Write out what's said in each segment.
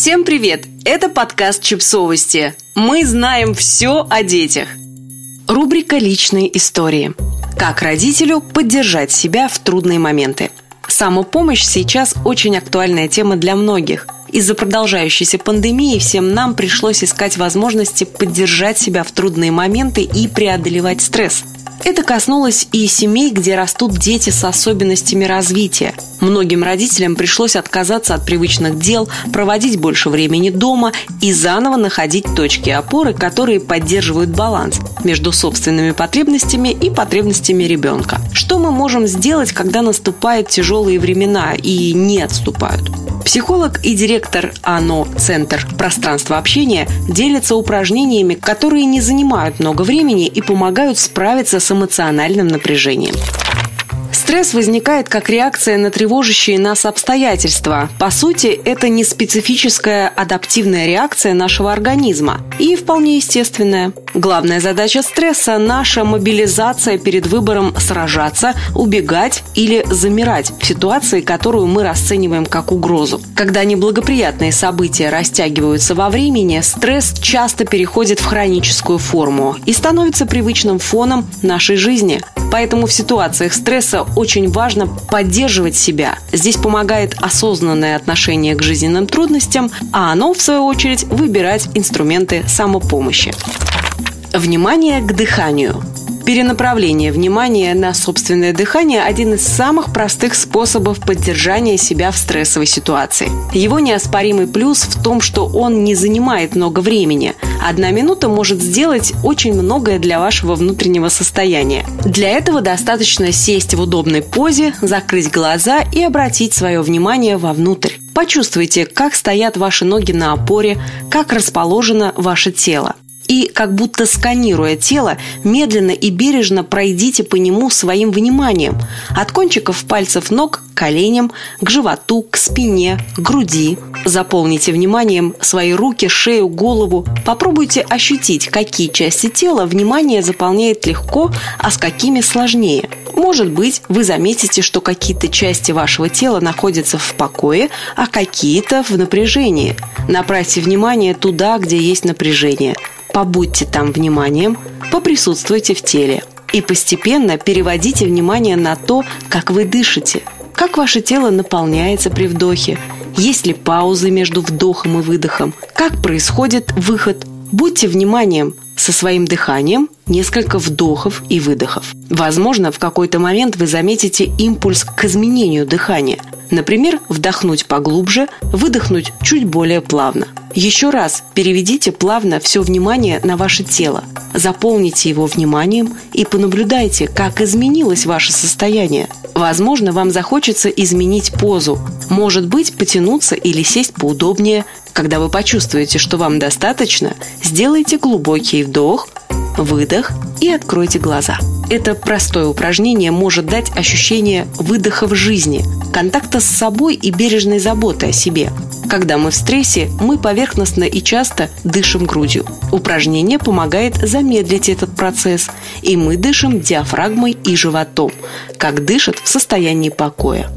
Всем привет! Это подкаст «Чипсовости». Мы знаем все о детях. Рубрика «Личные истории». Как родителю поддержать себя в трудные моменты. Самопомощь сейчас очень актуальная тема для многих. Из-за продолжающейся пандемии всем нам пришлось искать возможности поддержать себя в трудные моменты и преодолевать стресс – это коснулось и семей, где растут дети с особенностями развития. Многим родителям пришлось отказаться от привычных дел, проводить больше времени дома и заново находить точки опоры, которые поддерживают баланс между собственными потребностями и потребностями ребенка. Что мы можем сделать, когда наступают тяжелые времена и не отступают? Психолог и директор АНО «Центр пространства общения» делятся упражнениями, которые не занимают много времени и помогают справиться с эмоциональным напряжением. Стресс возникает как реакция на тревожащие нас обстоятельства. По сути, это не специфическая адаптивная реакция нашего организма и вполне естественная. Главная задача стресса – наша мобилизация перед выбором сражаться, убегать или замирать в ситуации, которую мы расцениваем как угрозу. Когда неблагоприятные события растягиваются во времени, стресс часто переходит в хроническую форму и становится привычным фоном нашей жизни. Поэтому в ситуациях стресса очень важно поддерживать себя. Здесь помогает осознанное отношение к жизненным трудностям, а оно, в свою очередь, выбирать инструменты самопомощи. Внимание к дыханию. Перенаправление внимания на собственное дыхание – один из самых простых способов поддержания себя в стрессовой ситуации. Его неоспоримый плюс в том, что он не занимает много времени. Одна минута может сделать очень многое для вашего внутреннего состояния. Для этого достаточно сесть в удобной позе, закрыть глаза и обратить свое внимание вовнутрь. Почувствуйте, как стоят ваши ноги на опоре, как расположено ваше тело и, как будто сканируя тело, медленно и бережно пройдите по нему своим вниманием. От кончиков пальцев ног к коленям, к животу, к спине, к груди. Заполните вниманием свои руки, шею, голову. Попробуйте ощутить, какие части тела внимание заполняет легко, а с какими сложнее. Может быть, вы заметите, что какие-то части вашего тела находятся в покое, а какие-то в напряжении. Направьте внимание туда, где есть напряжение – побудьте там вниманием, поприсутствуйте в теле и постепенно переводите внимание на то, как вы дышите, как ваше тело наполняется при вдохе, есть ли паузы между вдохом и выдохом, как происходит выход. Будьте вниманием со своим дыханием несколько вдохов и выдохов. Возможно, в какой-то момент вы заметите импульс к изменению дыхания. Например, вдохнуть поглубже, выдохнуть чуть более плавно – еще раз переведите плавно все внимание на ваше тело. Заполните его вниманием и понаблюдайте, как изменилось ваше состояние. Возможно, вам захочется изменить позу. Может быть, потянуться или сесть поудобнее. Когда вы почувствуете, что вам достаточно, сделайте глубокий вдох, выдох и откройте глаза. Это простое упражнение может дать ощущение выдоха в жизни, контакта с собой и бережной заботы о себе. Когда мы в стрессе, мы поверхностно и часто дышим грудью. Упражнение помогает замедлить этот процесс, и мы дышим диафрагмой и животом, как дышат в состоянии покоя.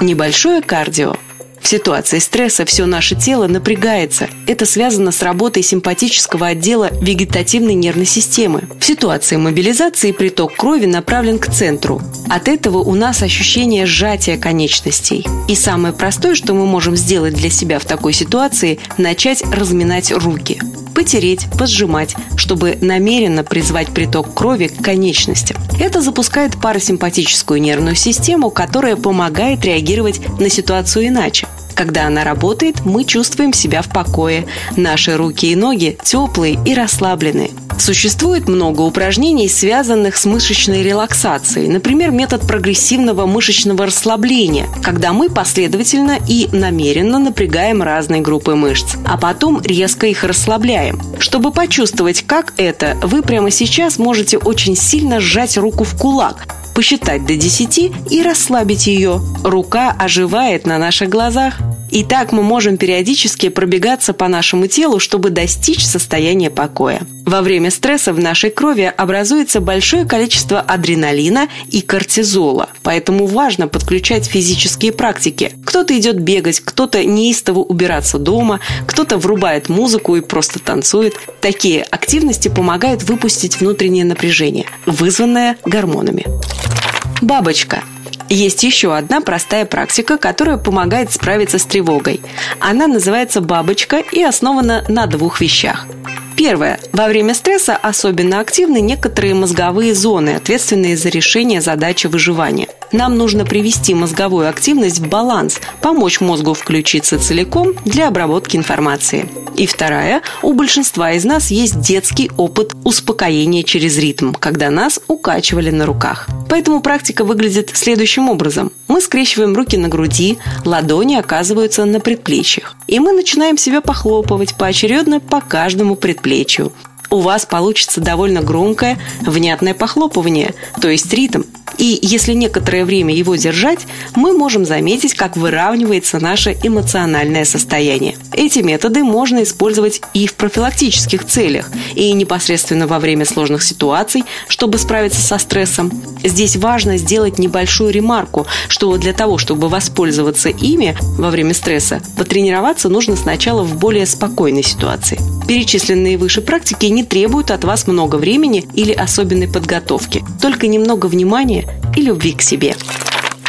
Небольшое кардио – в ситуации стресса все наше тело напрягается. Это связано с работой симпатического отдела вегетативной нервной системы. В ситуации мобилизации приток крови направлен к центру. От этого у нас ощущение сжатия конечностей. И самое простое, что мы можем сделать для себя в такой ситуации – начать разминать руки потереть, посжимать, чтобы намеренно призвать приток крови к конечностям. Это запускает парасимпатическую нервную систему, которая помогает реагировать на ситуацию иначе. Когда она работает, мы чувствуем себя в покое. Наши руки и ноги теплые и расслабленные. Существует много упражнений, связанных с мышечной релаксацией. Например, метод прогрессивного мышечного расслабления, когда мы последовательно и намеренно напрягаем разные группы мышц, а потом резко их расслабляем. Чтобы почувствовать, как это, вы прямо сейчас можете очень сильно сжать руку в кулак, посчитать до 10 и расслабить ее. Рука оживает на наших глазах. И так мы можем периодически пробегаться по нашему телу, чтобы достичь состояния покоя. Во время стресса в нашей крови образуется большое количество адреналина и кортизола, поэтому важно подключать физические практики. Кто-то идет бегать, кто-то неистово убираться дома, кто-то врубает музыку и просто танцует. Такие активности помогают выпустить внутреннее напряжение, вызванное гормонами. Бабочка – есть еще одна простая практика, которая помогает справиться с тревогой. Она называется «бабочка» и основана на двух вещах. Первое. Во время стресса особенно активны некоторые мозговые зоны, ответственные за решение задачи выживания. Нам нужно привести мозговую активность в баланс, помочь мозгу включиться целиком для обработки информации. И вторая. У большинства из нас есть детский опыт успокоения через ритм, когда нас укачивали на руках. Поэтому практика выглядит следующим образом. Мы скрещиваем руки на груди, ладони оказываются на предплечьях. И мы начинаем себя похлопывать поочередно по каждому предплечью. У вас получится довольно громкое, внятное похлопывание, то есть ритм – и если некоторое время его держать, мы можем заметить, как выравнивается наше эмоциональное состояние. Эти методы можно использовать и в профилактических целях, и непосредственно во время сложных ситуаций, чтобы справиться со стрессом. Здесь важно сделать небольшую ремарку, что для того, чтобы воспользоваться ими во время стресса, потренироваться нужно сначала в более спокойной ситуации. Перечисленные выше практики не требуют от вас много времени или особенной подготовки, только немного внимания и любви к себе.